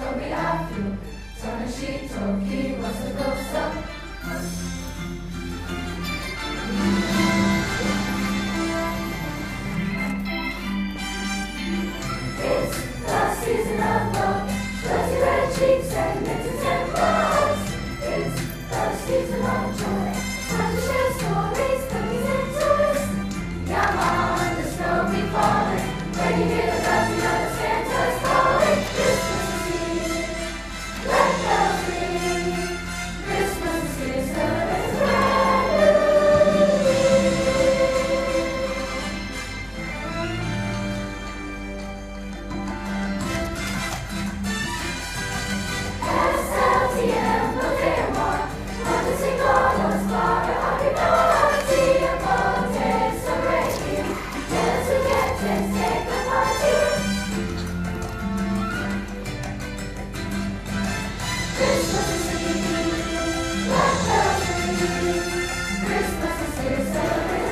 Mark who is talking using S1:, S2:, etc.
S1: Kobilafiu, co myśli, co a co kosa. celebrate, celebrate.